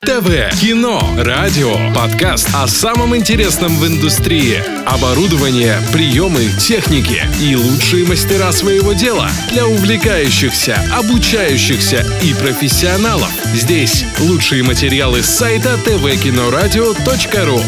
ТВ, кино, радио, подкаст о самом интересном в индустрии. Оборудование, приемы, техники и лучшие мастера своего дела для увлекающихся, обучающихся и профессионалов. Здесь лучшие материалы с сайта tvkinoradio.ru.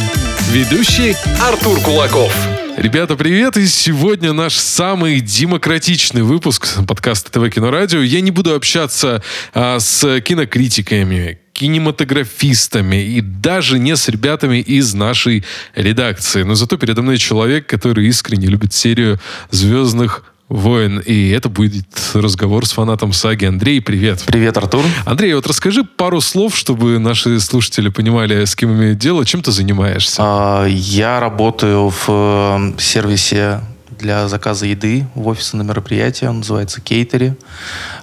Ведущий Артур Кулаков. Ребята, привет! И сегодня наш самый демократичный выпуск подкаста ТВ Кино Радио. Я не буду общаться а, с кинокритиками, кинематографистами и даже не с ребятами из нашей редакции. Но зато передо мной человек, который искренне любит серию «Звездных Воин. И это будет разговор с фанатом саги. Андрей, привет. Привет, Артур. Андрей, вот расскажи пару слов, чтобы наши слушатели понимали, с кем имеют дело. Чем ты занимаешься? А, я работаю в э, сервисе для заказа еды в офисе на мероприятии. Он называется Кейтери.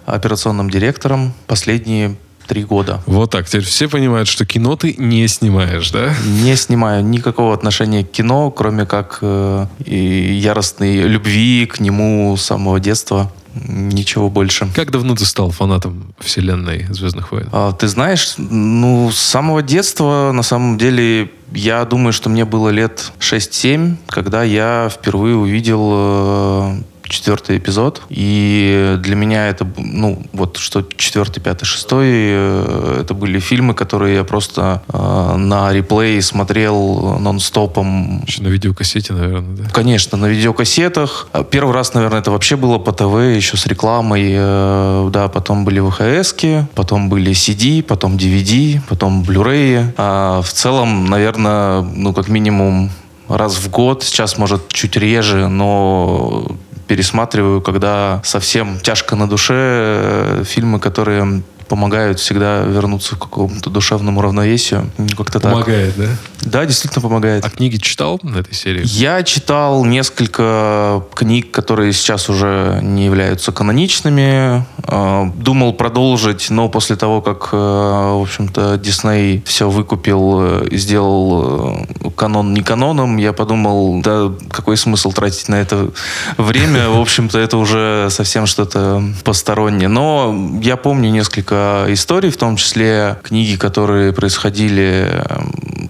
Операционным директором последние три года. Вот так. Теперь все понимают, что кино ты не снимаешь, да? Не снимаю никакого отношения к кино, кроме как э, яростной любви к нему с самого детства. Ничего больше. Как давно ты стал фанатом вселенной Звездных войн? А, ты знаешь, ну, с самого детства, на самом деле, я думаю, что мне было лет 6-7, когда я впервые увидел э, четвертый эпизод. И для меня это, ну, вот что четвертый, пятый, шестой, э, это были фильмы, которые я просто э, на реплей смотрел нон-стопом. Еще на видеокассете, наверное, да? Конечно, на видеокассетах. А первый раз, наверное, это вообще было по ТВ, еще с рекламой. Э, да, потом были ВХСки, потом были CD, потом DVD, потом Blu-ray. А в целом, наверное, ну, как минимум раз в год, сейчас, может, чуть реже, но пересматриваю, когда совсем тяжко на душе э, фильмы, которые помогают всегда вернуться к какому-то душевному равновесию. Как-то помогает, так. да? Да, действительно помогает. А книги читал на этой серии? Я читал несколько книг, которые сейчас уже не являются каноничными. А, думал продолжить, но после того, как, э, в общем-то, Дисней все выкупил э, и сделал э, канон не каноном, я подумал, да, какой смысл тратить на это время? В общем-то, это уже совсем что-то постороннее. Но я помню несколько историй, в том числе книги, которые происходили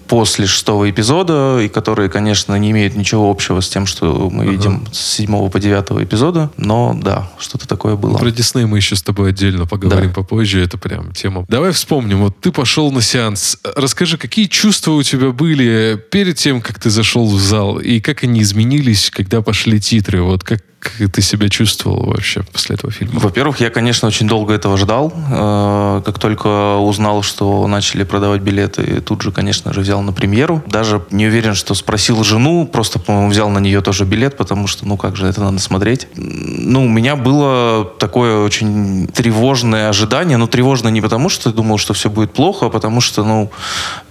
после шестого эпизода, и которые, конечно, не имеют ничего общего с тем, что мы uh-huh. видим с седьмого по девятого эпизода, но да, что-то такое было. Про Дисней мы еще с тобой отдельно поговорим да. попозже, это прям тема. Давай вспомним, вот ты пошел на сеанс, расскажи, какие чувства у тебя были перед тем, как ты зашел в зал, и как они изменились, когда пошли титры, вот как ты себя чувствовал вообще после этого фильма? Во-первых, я, конечно, очень долго этого ждал. Э, как только узнал, что начали продавать билеты, тут же, конечно же, взял на премьеру. Даже не уверен, что спросил жену, просто, по-моему, взял на нее тоже билет, потому что, ну, как же это надо смотреть. Ну, у меня было такое очень тревожное ожидание. Но тревожное не потому, что думал, что все будет плохо, а потому что, ну,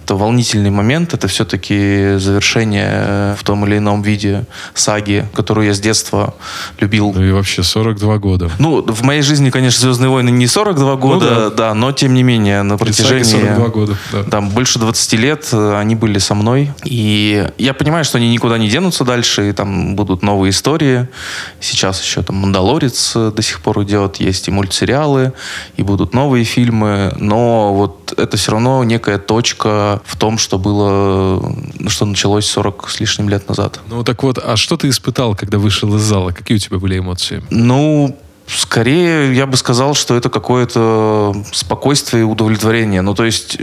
это волнительный момент, это все-таки завершение в том или ином виде саги, которую я с детства любил. Ну и вообще 42 года. Ну, в моей жизни, конечно, «Звездные войны» не 42 года, ну, да. да, но тем не менее на протяжении... 42 года, да. Там больше 20 лет э, они были со мной. И я понимаю, что они никуда не денутся дальше, и там будут новые истории. Сейчас еще там «Мандалорец» до сих пор идет, есть и мультсериалы, и будут новые фильмы, но вот это все равно некая точка в том, что было, что началось 40 с лишним лет назад. Ну так вот, а что ты испытал, когда вышел из зала? Какие у тебя были эмоции? Ну, Скорее, я бы сказал, что это какое-то спокойствие и удовлетворение. Ну, то есть,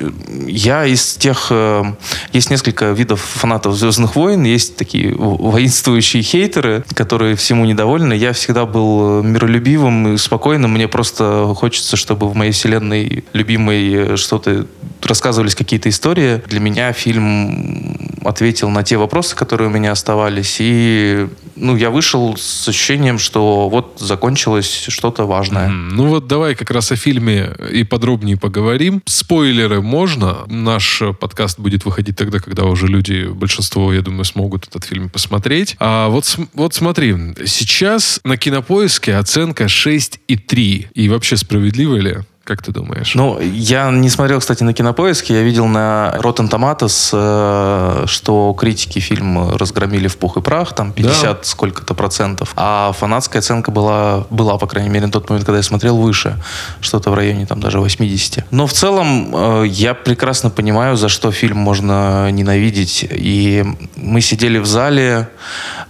я из тех... Э, есть несколько видов фанатов «Звездных войн». Есть такие воинствующие хейтеры, которые всему недовольны. Я всегда был миролюбивым и спокойным. Мне просто хочется, чтобы в моей вселенной любимой что-то рассказывались какие-то истории. Для меня фильм ответил на те вопросы, которые у меня оставались. И ну, я вышел с ощущением, что вот закончилось что-то важное. Mm, ну вот давай как раз о фильме и подробнее поговорим. Спойлеры можно. Наш подкаст будет выходить тогда, когда уже люди, большинство, я думаю, смогут этот фильм посмотреть. А вот, вот смотри, сейчас на Кинопоиске оценка 6,3. И вообще справедливо ли? Как ты думаешь? Ну, я не смотрел, кстати, на Кинопоиске. Я видел на Rotten Tomatoes, э, что критики фильм разгромили в пух и прах, там 50 да. сколько-то процентов. А фанатская оценка была, была, по крайней мере, на тот момент, когда я смотрел, выше. Что-то в районе там даже 80. Но в целом э, я прекрасно понимаю, за что фильм можно ненавидеть. И мы сидели в зале,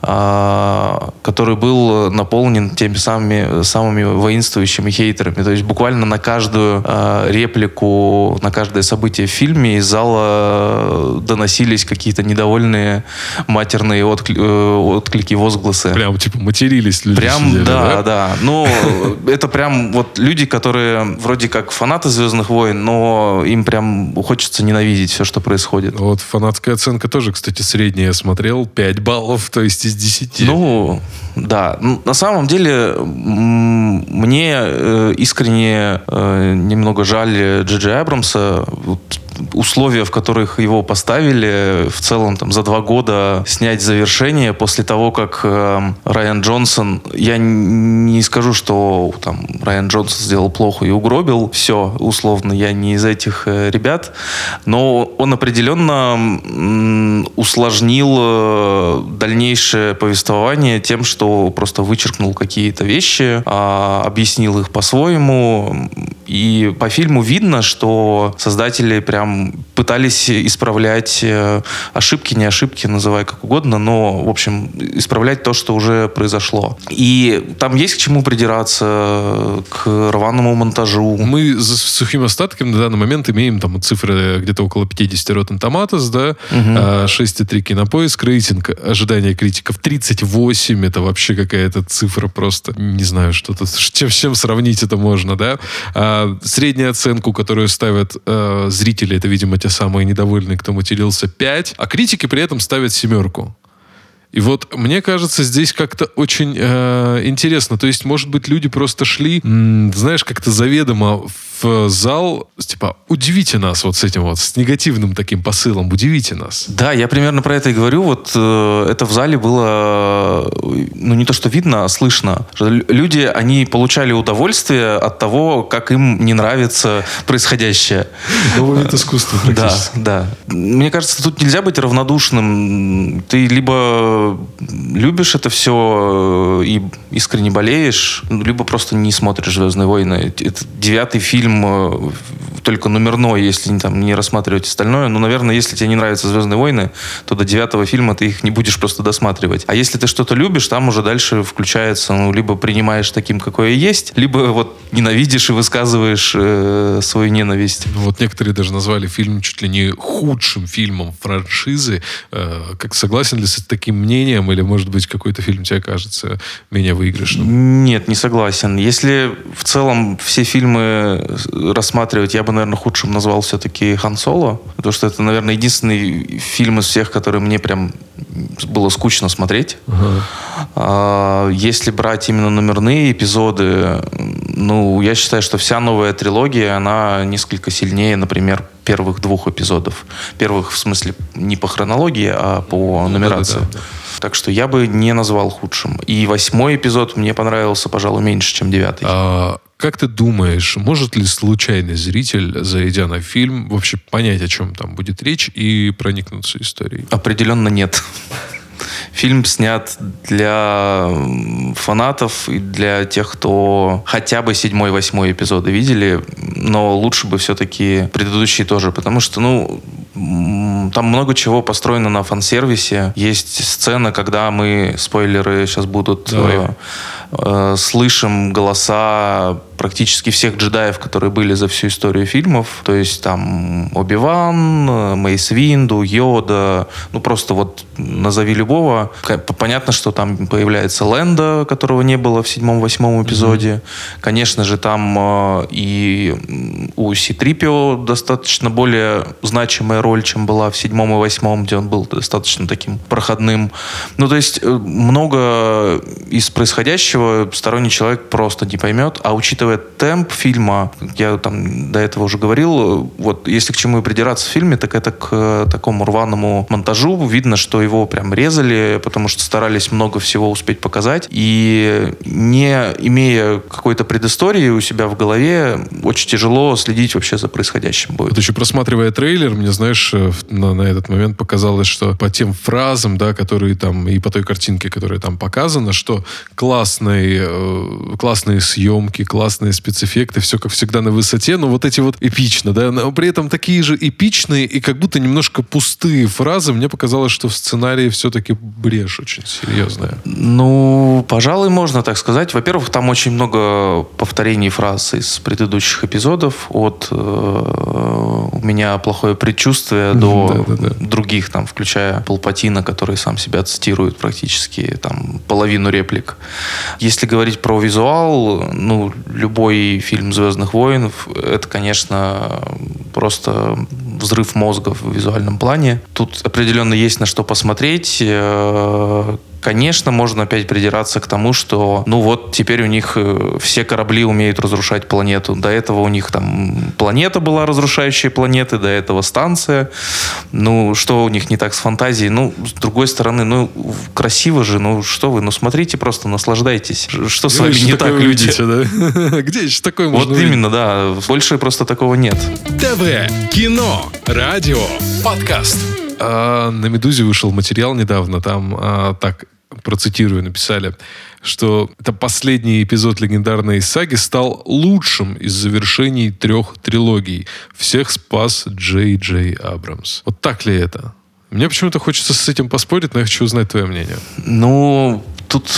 который был наполнен теми самыми, самыми воинствующими хейтерами. То есть буквально на каждую э, реплику, на каждое событие в фильме из зала доносились какие-то недовольные матерные откли, э, отклики, возгласы. Прям типа матерились люди. Прям, сидели, да, да. да. Ну, это прям вот люди, которые вроде как фанаты Звездных войн, но им прям хочется ненавидеть все, что происходит. Вот фанатская оценка тоже, кстати, средняя смотрел. 5 баллов, то есть из 10. Ну, да. На самом деле, мне э, искренне э, немного жаль Джиджи Абрамса условия, в которых его поставили, в целом там за два года снять завершение после того, как э, Райан Джонсон, я не скажу, что там Райан Джонсон сделал плохо и угробил все, условно, я не из этих э, ребят, но он определенно м, усложнил э, дальнейшее повествование тем, что просто вычеркнул какие-то вещи, э, объяснил их по-своему, и по фильму видно, что создатели прям пытались исправлять э, ошибки, не ошибки, называй как угодно, но, в общем, исправлять то, что уже произошло. И там есть к чему придираться, к рваному монтажу. Мы с сухим остатком на данный момент имеем там цифры где-то около 50 Rotten Tomatoes, да, угу. 6,3 кинопоиск, рейтинг, ожидания критиков 38, это вообще какая-то цифра просто, не знаю, что тут, чем, с чем сравнить это можно, да. А, среднюю оценку, которую ставят а, зрители это, видимо, те самые недовольные, кто матерился, 5, а критики при этом ставят семерку. И вот мне кажется, здесь как-то очень э, интересно. То есть, может быть, люди просто шли, м, знаешь, как-то заведомо в зал, типа, удивите нас вот с этим вот, с негативным таким посылом, удивите нас. Да, я примерно про это и говорю. Вот э, это в зале было, ну не то что видно, а слышно. Люди, они получали удовольствие от того, как им не нравится происходящее. Новый вид искусства Да, да. Мне кажется, тут нельзя быть равнодушным. Ты либо любишь это все э, и искренне болеешь, либо просто не смотришь «Звездные войны». Это девятый фильм фильм э, только номерной, если там не рассматривать остальное. Но, наверное, если тебе не нравятся «Звездные войны», то до девятого фильма ты их не будешь просто досматривать. А если ты что-то любишь, там уже дальше включается, ну, либо принимаешь таким, какое есть, либо вот ненавидишь и высказываешь э, свою ненависть. Ну, вот некоторые даже назвали фильм чуть ли не худшим фильмом франшизы. Э, как согласен ли с таким мнением, или, может быть, какой-то фильм тебе кажется менее выигрышным? Нет, не согласен. Если в целом все фильмы рассматривать, я бы, наверное, худшим назвал все-таки Хан Соло, потому что это, наверное, единственный фильм из всех, который мне прям было скучно смотреть. Uh-huh. А, если брать именно номерные эпизоды, ну, я считаю, что вся новая трилогия, она несколько сильнее, например, первых двух эпизодов. Первых, в смысле, не по хронологии, а по нумерации. Да, да, да. Так что я бы не назвал худшим. И восьмой эпизод мне понравился, пожалуй, меньше, чем девятый. А, как ты думаешь, может ли случайный зритель, зайдя на фильм, вообще понять, о чем там будет речь и проникнуться историей? Определенно нет. Фильм снят для фанатов и для тех, кто хотя бы седьмой, восьмой эпизоды видели, но лучше бы все-таки предыдущие тоже, потому что, ну, там много чего построено на фан-сервисе. Есть сцена, когда мы, спойлеры сейчас будут, э, э, слышим голоса практически всех джедаев, которые были за всю историю фильмов. То есть там Оби-Ван, Мейс Винду, Йода. Ну просто вот назови любого. Понятно, что там появляется Лэнда, которого не было в седьмом-восьмом эпизоде. Mm-hmm. Конечно же, там э, и у Си-Трипио достаточно более значимая роль, чем была в седьмом и восьмом, где он был достаточно таким проходным. Ну, то есть э, много из происходящего сторонний человек просто не поймет, а учитывая темп фильма, я там до этого уже говорил, вот если к чему и придираться в фильме, так это к такому рваному монтажу. Видно, что его прям резали, потому что старались много всего успеть показать. И не имея какой-то предыстории у себя в голове, очень тяжело следить вообще за происходящим будет. Вот еще просматривая трейлер, мне, знаешь, э, на, на этот момент показалось, что по тем фразам, да, которые там, и по той картинке, которая там показана, что классные, э, классные съемки, классные спецэффекты, все как всегда на высоте, но вот эти вот эпично, да, но при этом такие же эпичные и как будто немножко пустые фразы. Мне показалось, что в сценарии все-таки брешь очень серьезная. Ну, пожалуй, можно так сказать. Во-первых, там очень много повторений фраз из предыдущих эпизодов, от э, «у меня плохое предчувствие» до Да, да, да. других, там, включая Палпатина, который сам себя цитирует практически там половину реплик. Если говорить про визуал, ну, любой фильм «Звездных войн» это, конечно, просто взрыв мозга в визуальном плане. Тут определенно есть на что посмотреть. Конечно, можно опять придираться к тому, что, ну вот, теперь у них э, все корабли умеют разрушать планету. До этого у них там планета была разрушающая планеты, до этого станция. Ну, что у них не так с фантазией? Ну, с другой стороны, ну, красиво же, ну, что вы, ну, смотрите просто, наслаждайтесь. Что с вами не так, люди? увидите, да? Где еще такое Вот можно увидеть? именно, да. Больше просто такого нет. ТВ, кино, радио, подкаст. А, на «Медузе» вышел материал недавно, там а, так, процитирую, написали, что это последний эпизод легендарной саги стал лучшим из завершений трех трилогий. Всех спас Джей Джей Абрамс. Вот так ли это? Мне почему-то хочется с этим поспорить, но я хочу узнать твое мнение. Ну, тут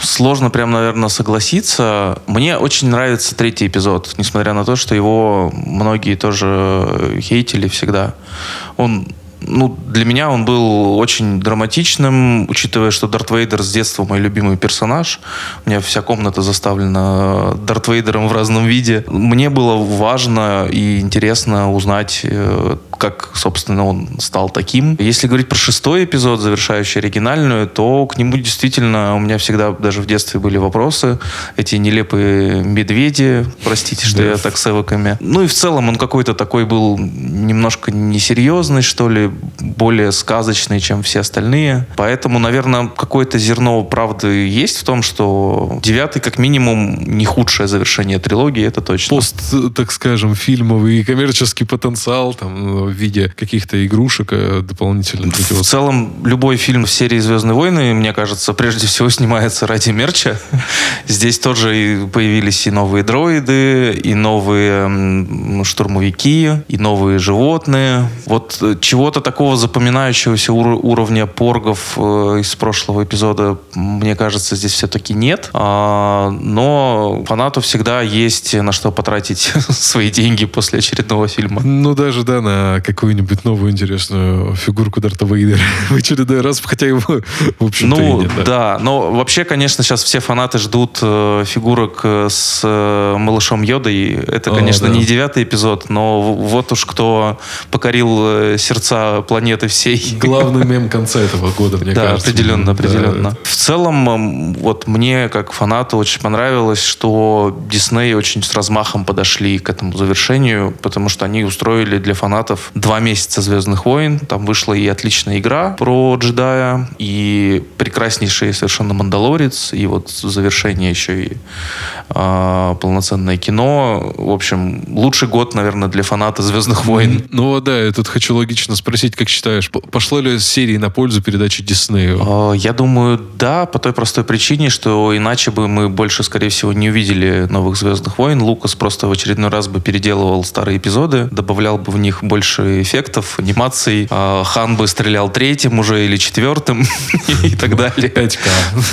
сложно прям, наверное, согласиться. Мне очень нравится третий эпизод, несмотря на то, что его многие тоже хейтили всегда. Он ну, для меня он был очень драматичным, учитывая, что Дарт Вейдер с детства мой любимый персонаж. У меня вся комната заставлена Дарт Вейдером в разном виде. Мне было важно и интересно узнать, э, как, собственно, он стал таким. Если говорить про шестой эпизод, завершающий оригинальную, то к нему действительно у меня всегда даже в детстве были вопросы. Эти нелепые медведи, простите, что я так с эвоками. Ну и в целом он какой-то такой был немножко несерьезный, что ли, более сказочный, чем все остальные. Поэтому, наверное, какое-то зерно правды есть в том, что девятый, как минимум, не худшее завершение трилогии, это точно. Пост, так скажем, фильмовый и коммерческий потенциал там, в виде каких-то игрушек э, дополнительных. В вот. целом, любой фильм в серии «Звездные войны», мне кажется, прежде всего снимается ради мерча. Здесь тоже и появились и новые дроиды, и новые штурмовики, и новые животные. Вот э, чего-то такого запоминающегося ур- уровня поргов э, из прошлого эпизода, мне кажется, здесь все-таки нет. А, но фанату всегда есть на что потратить свои деньги после очередного фильма. Ну, даже, да, на какую-нибудь новую интересную фигурку Дарта Вейдера в очередной раз, хотя его, в общем-то, Ну, нет, да. да. Но вообще, конечно, сейчас все фанаты ждут э, фигурок э, с э, малышом Йодой. Это, О, конечно, да. не девятый эпизод, но вот уж кто покорил э, планеты всей. Главный мем конца этого года, мне да, кажется. определенно, Да. определенно. В целом, вот мне, как фанату, очень понравилось, что Дисней очень с размахом подошли к этому завершению, потому что они устроили для фанатов два месяца «Звездных войн». Там вышла и отличная игра про джедая, и прекраснейший совершенно «Мандалорец», и вот завершение еще и а, полноценное кино. В общем, лучший год, наверное, для фаната «Звездных войн». Ну, вот да, я тут хочу логично спросить, как считаешь, пошло ли серии на пользу передачи Диснею? А, Я думаю, да, по той простой причине, что иначе бы мы больше, скорее всего, не увидели новых «Звездных войн». Лукас просто в очередной раз бы переделывал старые эпизоды, добавлял бы в них больше эффектов, анимаций. А Хан бы стрелял третьим уже или четвертым и так далее. 5К.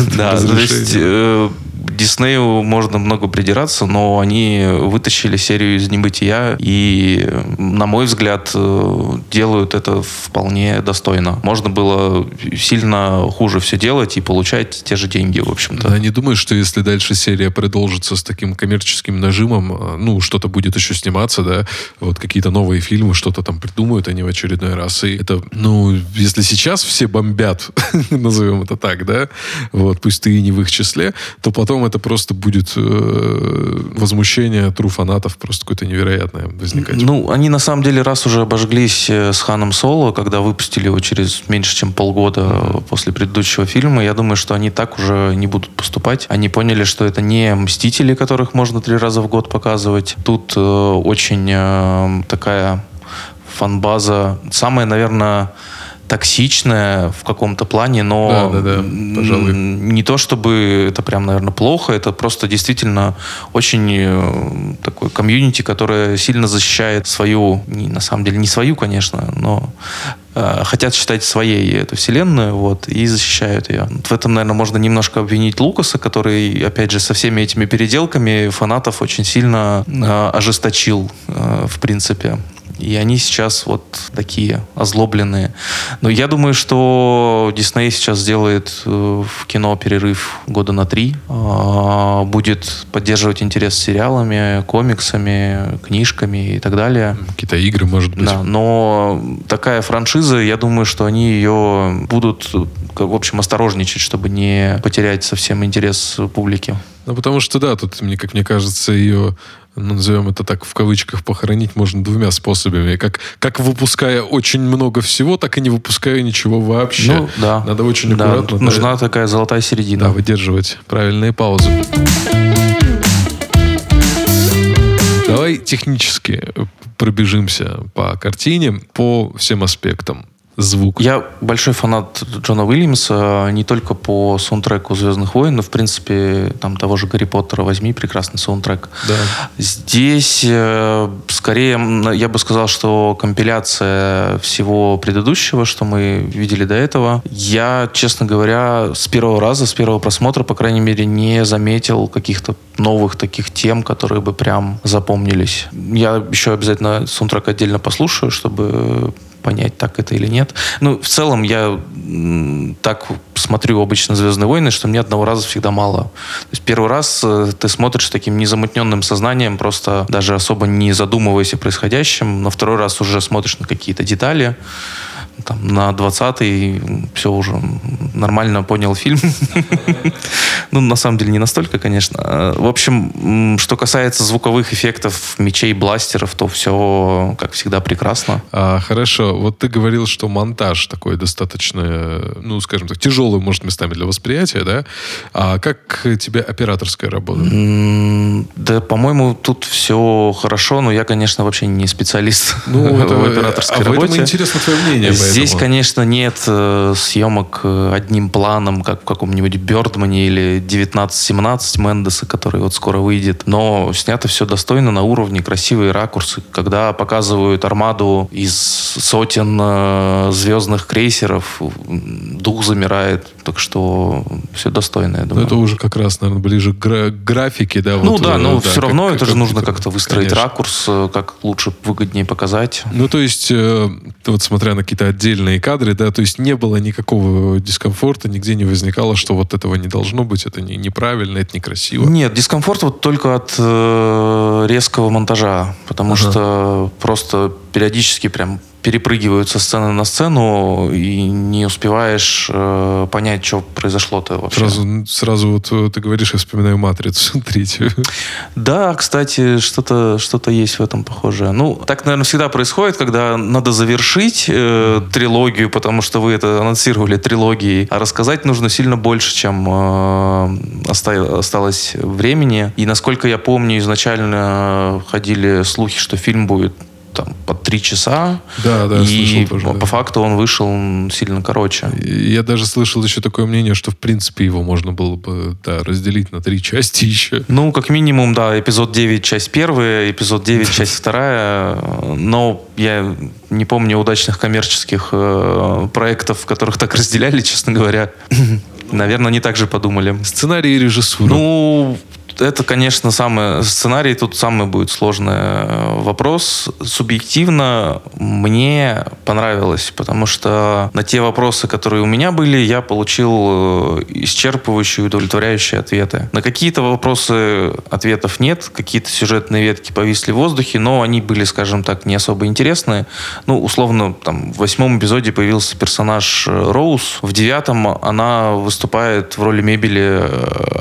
Да, то есть э, Диснею можно много придираться, но они вытащили серию из небытия и, на мой взгляд, э, делают это вполне достойно. Можно было сильно хуже все делать и получать те же деньги, в общем-то. Да, не думаю, что если дальше серия продолжится с таким коммерческим нажимом, э, ну, что-то будет еще сниматься, да, вот какие-то новые фильмы, что-то там придумают они в очередной раз. И это, ну, если сейчас все бомбят, назовем это так, да, вот, пусть ты и не в их числе, то потом это просто будет э, возмущение тру фанатов просто какое-то невероятное возникать. Ну, они на самом деле раз уже обожглись э, с Ханом Соло, когда выпустили его через меньше, чем полгода после предыдущего фильма. Я думаю, что они так уже не будут поступать. Они поняли, что это не «Мстители», которых можно три раза в год показывать. Тут э, очень э, такая фанбаза. Самая, наверное, токсичная в каком-то плане, но Да, да, да, пожалуй. не то чтобы это прям, наверное, плохо, это просто действительно очень э, такой комьюнити, которое сильно защищает свою, не, на самом деле не свою, конечно, но э, хотят считать своей эту вселенную, вот, и защищают ее. В этом, наверное, можно немножко обвинить Лукаса, который, опять же, со всеми этими переделками фанатов очень сильно э, ожесточил, э, в принципе. И они сейчас вот такие озлобленные. Но я думаю, что Дисней сейчас сделает э, в кино перерыв года на три. А, Будет поддерживать интерес сериалами, комиксами, книжками и так далее. Какие-то игры, может быть. Да, но такая франшиза, я думаю, что они ее будут, как, в общем, осторожничать, чтобы не потерять совсем интерес публики. Ну, потому что, да, тут, мне, как мне кажется, ее, ну, назовем это так, в кавычках, похоронить можно двумя способами. Как, как выпуская очень много всего, так и не выпуская ничего вообще. Ну, да. Надо очень Да, аккуратно тут да, нужна такая золотая середина. да, выдерживать правильные паузы. Давай технически пробежимся по картине, по всем аспектам. Звук. Я большой фанат Джона Уильямса не только по саундтреку «Звездных войн», но, в принципе, там того же «Гарри Поттера» возьми, прекрасный саундтрек. Да. Здесь, э, скорее, я бы сказал, что компиляция всего предыдущего, что мы видели до этого. Я, честно говоря, с первого раза, с первого просмотра, по крайней мере, не заметил каких-то новых таких тем, которые бы прям запомнились. Я еще обязательно саундтрек отдельно послушаю, чтобы понять, так это или нет. Ну, в целом, я так смотрю обычно «Звездные войны», что мне одного раза всегда мало. То есть первый раз э, ты смотришь с таким незамутненным сознанием, просто даже особо не задумываясь о происходящем. На второй раз уже смотришь на какие-то детали. Там, на 20-й все уже нормально понял фильм. Ну, на самом деле, не настолько, конечно. Э, В общем, что касается звуковых эффектов, мечей, бластеров, то все, как всегда, прекрасно. А, хорошо, вот ты говорил, что монтаж такой достаточно, ну, скажем так, тяжелый, может, местами для восприятия, да? А как тебе операторская работа? Да, по-моему, тут все хорошо, но я, конечно, вообще не специалист Ну, это, в операторской а в этом работе. интересно твое мнение Здесь, конечно, нет э, съемок э, одним планом, как в каком-нибудь Бёрдмане или 1917 Мендеса, который вот скоро выйдет. Но снято все достойно, на уровне, красивые ракурсы. Когда показывают армаду из сотен э, звездных крейсеров, дух замирает. Так что все достойно, я Ну, думаю. это уже как раз, наверное, ближе к гра- графике, да? Ну вот, да, э, но все как- равно как это же нужно компьютер. как-то выстроить Конечно. ракурс, э, как лучше, выгоднее показать. Ну, то есть, э, вот смотря на какие-то отдельные кадры, да, то есть не было никакого дискомфорта, нигде не возникало, что вот этого не должно быть, это не, неправильно, это некрасиво. Нет, дискомфорт вот только от э, резкого монтажа, потому Ага. что просто периодически прям перепрыгивают со сцены на сцену и не успеваешь э, понять, что произошло-то вообще. Сразу, сразу вот э, ты говоришь, я вспоминаю «Матрицу» третью. Да, кстати, что-то что есть в этом похожее. Ну, так, наверное, всегда происходит, когда надо завершить э, трилогию, потому что вы это анонсировали трилогией, а рассказать нужно сильно больше, чем э, оста- осталось времени. И, насколько я помню, изначально ходили слухи, что фильм будет там под три часа, Да, да, и слышал тоже. по да. факту он вышел сильно короче. Я даже слышал еще такое мнение, что в принципе его можно было бы да, разделить на три части еще. Ну, как минимум, да, эпизод 9, часть первая, эпизод 9, часть вторая. Но я не помню удачных коммерческих э, проектов, в которых так разделяли, честно говоря. наверное, не так же подумали. Сценарий и режиссура. Ну, это, конечно, самый сценарий тут самый будет сложный э, вопрос. Субъективно мне понравилось, потому что на те вопросы, которые у меня были, я получил э, исчерпывающие, удовлетворяющие ответы. На какие-то вопросы ответов нет, какие-то сюжетные ветки повисли в воздухе, но они были, скажем так, не особо интересные. Ну, условно, там, в восьмом эпизоде появился персонаж э, Роуз, в девятом она выступает в роли мебели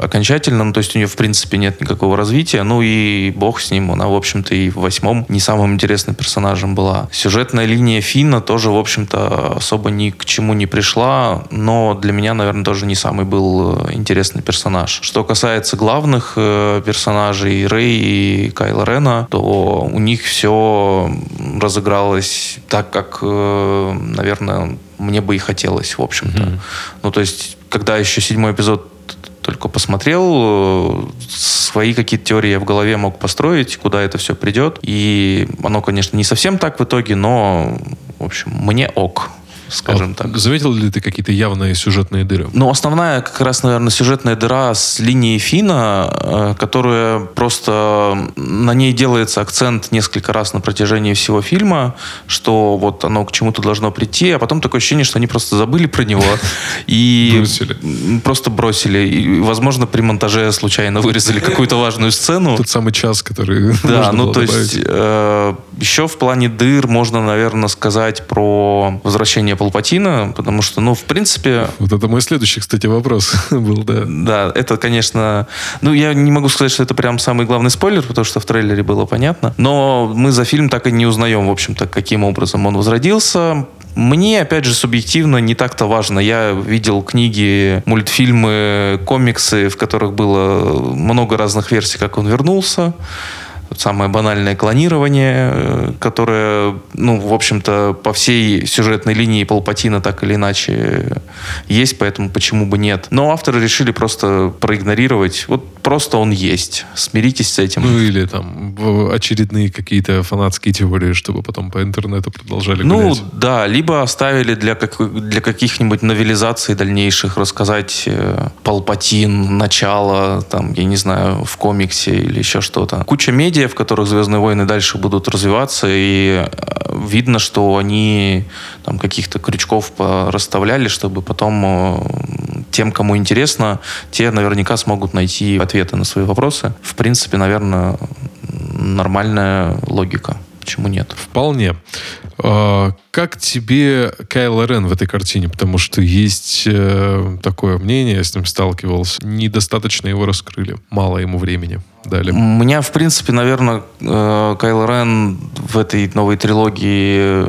окончательно, ну, то есть у нее, в принципе, принципе, нет никакого развития. Ну и бог с ним. Она, в общем-то, и в восьмом не самым интересным персонажем была. Сюжетная линия Финна тоже, в общем-то, особо ни к чему не пришла, но для меня, наверное, тоже не самый был э, интересный персонаж. Что касается главных э, персонажей Рэй и Кайла Рена, то у них все разыгралось так, как, э, наверное, мне бы и хотелось, в общем-то. Mm-hmm. Ну, то есть, когда еще седьмой эпизод только посмотрел, свои какие-то теории я в голове мог построить, куда это все придет. И оно, конечно, не совсем так в итоге, но, в общем, мне ок скажем а так. Заметил ли ты какие-то явные сюжетные дыры? Ну, основная как раз, наверное, сюжетная дыра с линией Фина, э, которая просто на ней делается акцент несколько раз на протяжении всего фильма, что вот оно к чему-то должно прийти, а потом такое ощущение, что они просто забыли про него и бросили. просто бросили. И, возможно, при монтаже случайно вырезали какую-то важную сцену. Тот самый час, который Да, ну то есть э, еще в плане дыр можно, наверное, сказать про возвращение Палпатина, потому что, ну, в принципе... Вот это мой следующий, кстати, вопрос был, да. Да, это, конечно... Ну, я не могу сказать, что это прям самый главный спойлер, потому что в трейлере было понятно. Но мы за фильм так и не узнаем, в общем-то, каким образом он возродился. Мне, опять же, субъективно не так-то важно. Я видел книги, мультфильмы, комиксы, в которых было много разных версий, как он вернулся самое банальное клонирование, э, которое, ну, в общем-то, по всей сюжетной линии Палпатина так или иначе есть, поэтому почему бы нет. Но авторы решили просто проигнорировать. Вот просто он есть. Смиритесь с этим. Ну, или там очередные какие-то фанатские теории, чтобы потом по интернету продолжали Ну, гулять. да, либо оставили для, как, для каких-нибудь новелизаций дальнейших рассказать э, Палпатин, начало, там, я не знаю, в комиксе или еще что-то. Куча медиа события, в которых Звездные войны дальше будут развиваться, и э, видно, что они там каких-то крючков расставляли, чтобы потом э, тем, кому интересно, те наверняка смогут найти ответы на свои вопросы. В принципе, наверное, нормальная логика. Почему нет? Вполне. А, как тебе Кайл Рен в этой картине? Потому что есть э, такое мнение, я с ним сталкивался. Недостаточно его раскрыли. Мало ему времени дали. У меня, в принципе, наверное, э, Кайл Рен в этой новой трилогии,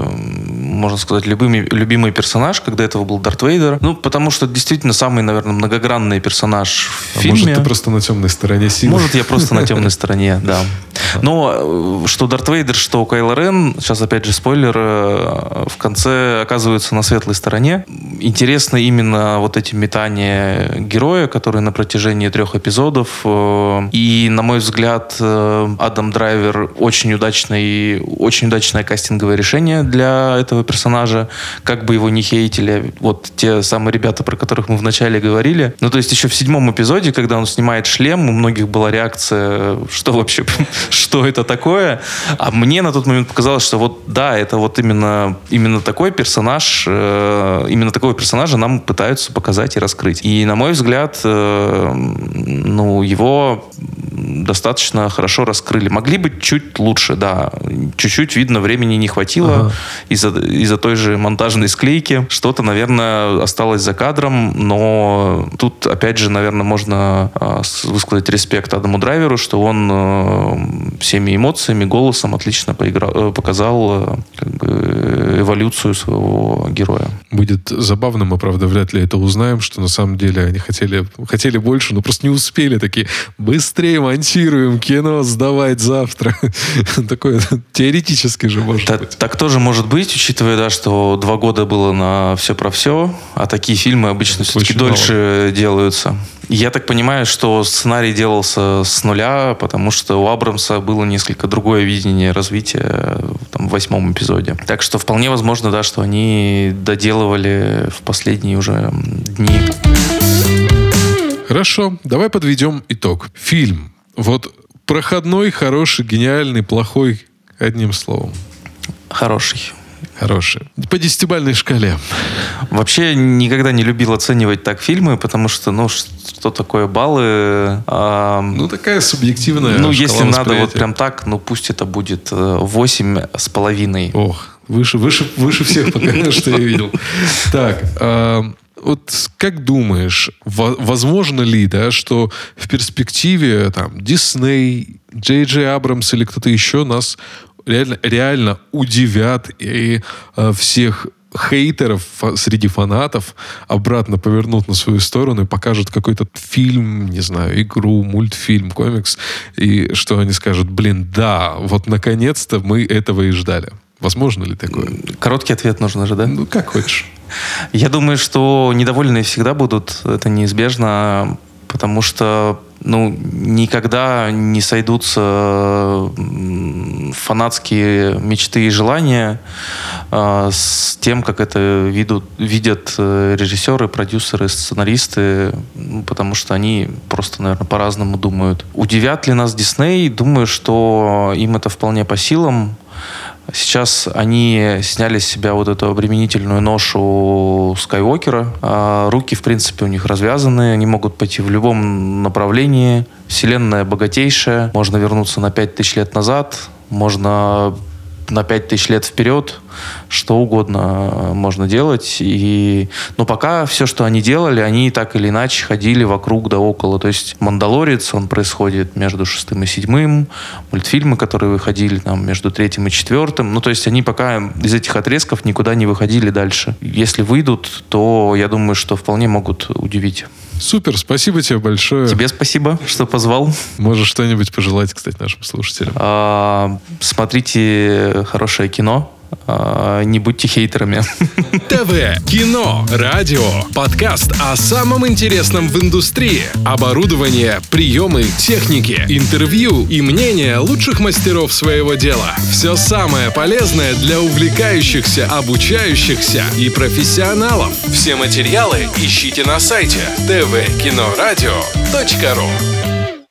можно сказать, любимый, любимый персонаж, когда этого был Дарт Вейдер. Ну, потому что действительно самый, наверное, многогранный персонаж в а фильме. может, ты просто на темной стороне силы? Может, я просто на темной стороне, да. Но э, что Дарт Вейдер, что Кайл Рен, сейчас опять же спойлер, э, в конце оказываются на светлой стороне. Интересно именно вот эти метания героя, которые на протяжении трех эпизодов. И на мой взгляд, э, Адам Драйвер очень удачный, очень удачное кастинговое решение для этого персонажа. Как бы его не хейтили, вот те самые ребята, про которых мы вначале говорили. Ну, то есть еще в седьмом эпизоде, когда он снимает шлем, у многих была реакция, что вообще, что это такое? А мне на тот момент показалось, что вот да, это вот именно, именно такой персонаж, э, именно такого персонажа нам пытаются показать и раскрыть. И, на мой взгляд, э, ну, его достаточно хорошо раскрыли. Могли быть чуть лучше, да. Чуть-чуть, видно, времени не хватило ага. из-за из той же монтажной склейки. Что-то, наверное, осталось за кадром, но тут, опять же, наверное, можно э, высказать респект Адаму Драйверу, что он э, всеми эмоциями, голосом отлично поиграл, э, показал э, как эволюцию своего героя. Будет забавно, мы, правда, вряд ли это узнаем, что на самом деле они хотели, хотели больше, но просто не успели такие. Быстрее монтируем кино, сдавать завтра. Такое теоретически же может так, быть. Так тоже может быть, учитывая, да, что два года было на все про все, а такие фильмы обычно все-таки дольше делаются. Я так понимаю, что сценарий делался с нуля, потому что у Абрамса было несколько другое видение развития там, в восьмом эпизоде. Так что вполне возможно, да, что они доделывали в последние уже дни. Хорошо, давай подведем итог. Фильм. Вот проходной, хороший, гениальный, плохой, одним словом. Хороший. Хороший. По десятибальной шкале. Вообще никогда не любил оценивать так фильмы, потому что, ну, что такое баллы? А, ну, такая субъективная Ну, если надо вот прям так, ну, пусть это будет э, восемь с половиной. Ох, выше, выше, выше всех пока что я видел. Так, а, вот как думаешь, возможно ли, да, что в перспективе там Дисней, Джей Джей Абрамс или кто-то еще нас реально, реально удивят и э, всех хейтеров среди фанатов обратно повернут на свою сторону и покажут какой-то фильм, не знаю, игру, мультфильм, комикс, и что они скажут, блин, да, вот наконец-то мы этого и ждали. Возможно ли такое? Короткий ответ нужно же, да? Ну, как хочешь. Я думаю, что недовольные всегда будут, это неизбежно, потому что ну, никогда не сойдутся фанатские мечты и желания э, с тем, как это видут, видят э, режиссеры, продюсеры, сценаристы, ну, потому что они просто, наверное, по-разному думают. Удивят ли нас Дисней? Думаю, что им это вполне по силам. Сейчас они сняли с себя вот эту обременительную ношу Скайуокера. А руки, в принципе, у них развязаны. Они могут пойти в любом направлении. Вселенная богатейшая. Можно вернуться на 5000 лет назад. Можно на 5000 лет вперед, что угодно можно делать. И, но пока все, что они делали, они так или иначе ходили вокруг да около. То есть «Мандалорец», он происходит между шестым и седьмым, мультфильмы, которые выходили там между третьим и четвертым. Ну, то есть они пока из этих отрезков никуда не выходили дальше. Если выйдут, то я думаю, что вполне могут удивить. Супер, спасибо тебе большое. Тебе спасибо, что позвал. Можешь что-нибудь пожелать, кстати, нашим слушателям? А, смотрите хорошее кино. А, не будьте хейтерами. ТВ, кино, радио, подкаст о самом интересном в индустрии. Оборудование, приемы, техники, интервью и мнения лучших мастеров своего дела. Все самое полезное для увлекающихся, обучающихся и профессионалов. Все материалы ищите на сайте tvkinoradio.ru